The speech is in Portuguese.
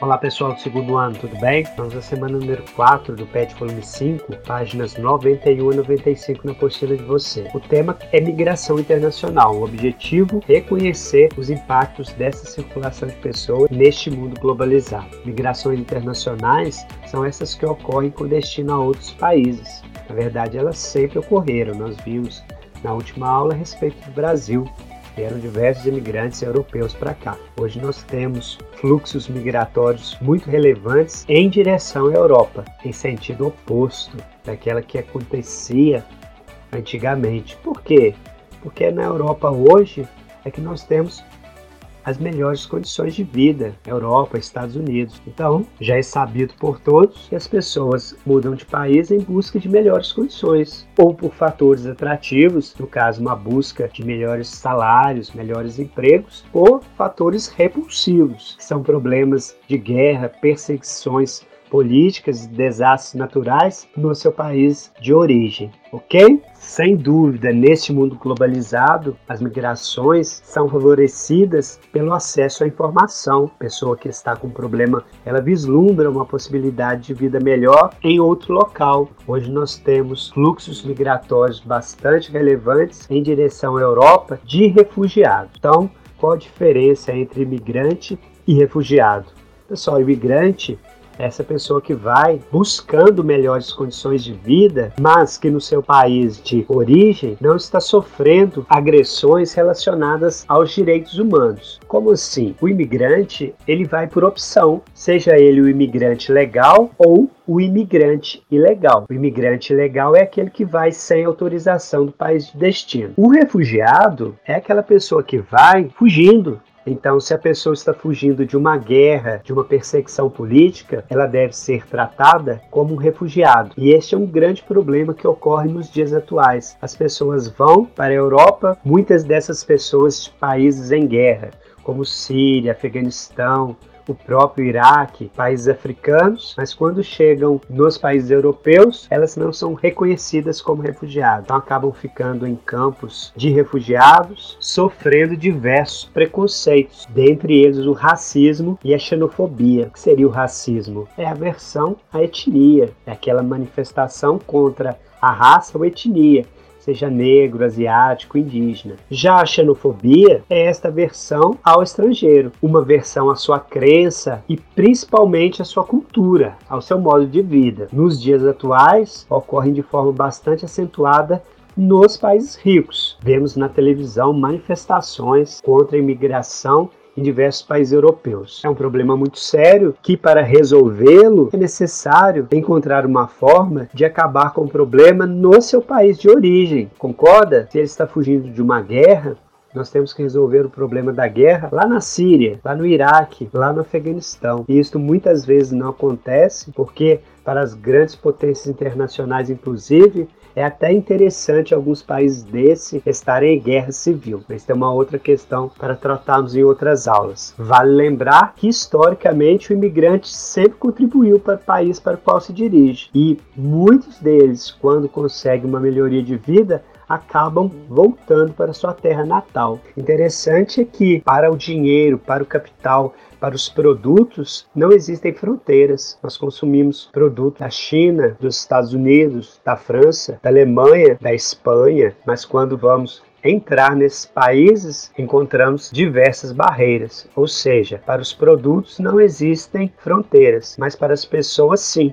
Olá pessoal do segundo ano, tudo bem? Vamos à semana número 4 do PET Volume 5, páginas 91 a 95 na apostila de você. O tema é migração internacional. O objetivo é reconhecer os impactos dessa circulação de pessoas neste mundo globalizado. Migrações internacionais são essas que ocorrem com destino a outros países. Na verdade, elas sempre ocorreram. Nós vimos na última aula a respeito do Brasil, vieram diversos imigrantes europeus para cá. Hoje nós temos fluxos migratórios muito relevantes em direção à Europa, em sentido oposto daquela que acontecia antigamente. Por quê? Porque na Europa hoje é que nós temos as melhores condições de vida, Europa, Estados Unidos. Então, já é sabido por todos que as pessoas mudam de país em busca de melhores condições, ou por fatores atrativos, no caso, uma busca de melhores salários, melhores empregos, ou fatores repulsivos, que são problemas de guerra, perseguições políticas e desastres naturais no seu país de origem, ok? Sem dúvida, neste mundo globalizado, as migrações são favorecidas pelo acesso à informação. Pessoa que está com problema, ela vislumbra uma possibilidade de vida melhor em outro local. Hoje nós temos fluxos migratórios bastante relevantes em direção à Europa de refugiados. Então, qual a diferença entre imigrante e refugiado? Pessoal, imigrante essa pessoa que vai buscando melhores condições de vida, mas que no seu país de origem não está sofrendo agressões relacionadas aos direitos humanos. Como assim? O imigrante, ele vai por opção, seja ele o imigrante legal ou o imigrante ilegal. O imigrante ilegal é aquele que vai sem autorização do país de destino. O refugiado é aquela pessoa que vai fugindo então, se a pessoa está fugindo de uma guerra, de uma perseguição política, ela deve ser tratada como um refugiado. E este é um grande problema que ocorre nos dias atuais. As pessoas vão para a Europa, muitas dessas pessoas de países em guerra, como Síria, Afeganistão, o próprio Iraque, países africanos, mas quando chegam nos países europeus, elas não são reconhecidas como refugiados. Então acabam ficando em campos de refugiados, sofrendo diversos preconceitos, dentre eles o racismo e a xenofobia. O que seria o racismo? É a aversão à etnia, é aquela manifestação contra a raça ou etnia seja negro, asiático, indígena. Já a xenofobia é esta versão ao estrangeiro, uma versão à sua crença e principalmente à sua cultura, ao seu modo de vida. Nos dias atuais, ocorrem de forma bastante acentuada nos países ricos. Vemos na televisão manifestações contra a imigração em diversos países europeus. É um problema muito sério que, para resolvê-lo, é necessário encontrar uma forma de acabar com o problema no seu país de origem. Concorda? Se ele está fugindo de uma guerra, nós temos que resolver o problema da guerra lá na Síria, lá no Iraque, lá no Afeganistão. E isso muitas vezes não acontece porque, para as grandes potências internacionais, inclusive, é até interessante alguns países desse estarem em guerra civil, mas tem uma outra questão para tratarmos em outras aulas. Vale lembrar que historicamente o imigrante sempre contribuiu para o país para o qual se dirige e muitos deles, quando conseguem uma melhoria de vida, acabam voltando para sua terra natal. Interessante é que para o dinheiro, para o capital, para os produtos não existem fronteiras. Nós consumimos produtos da China, dos Estados Unidos, da França, da Alemanha, da Espanha, mas quando vamos entrar nesses países, encontramos diversas barreiras. Ou seja, para os produtos não existem fronteiras, mas para as pessoas sim.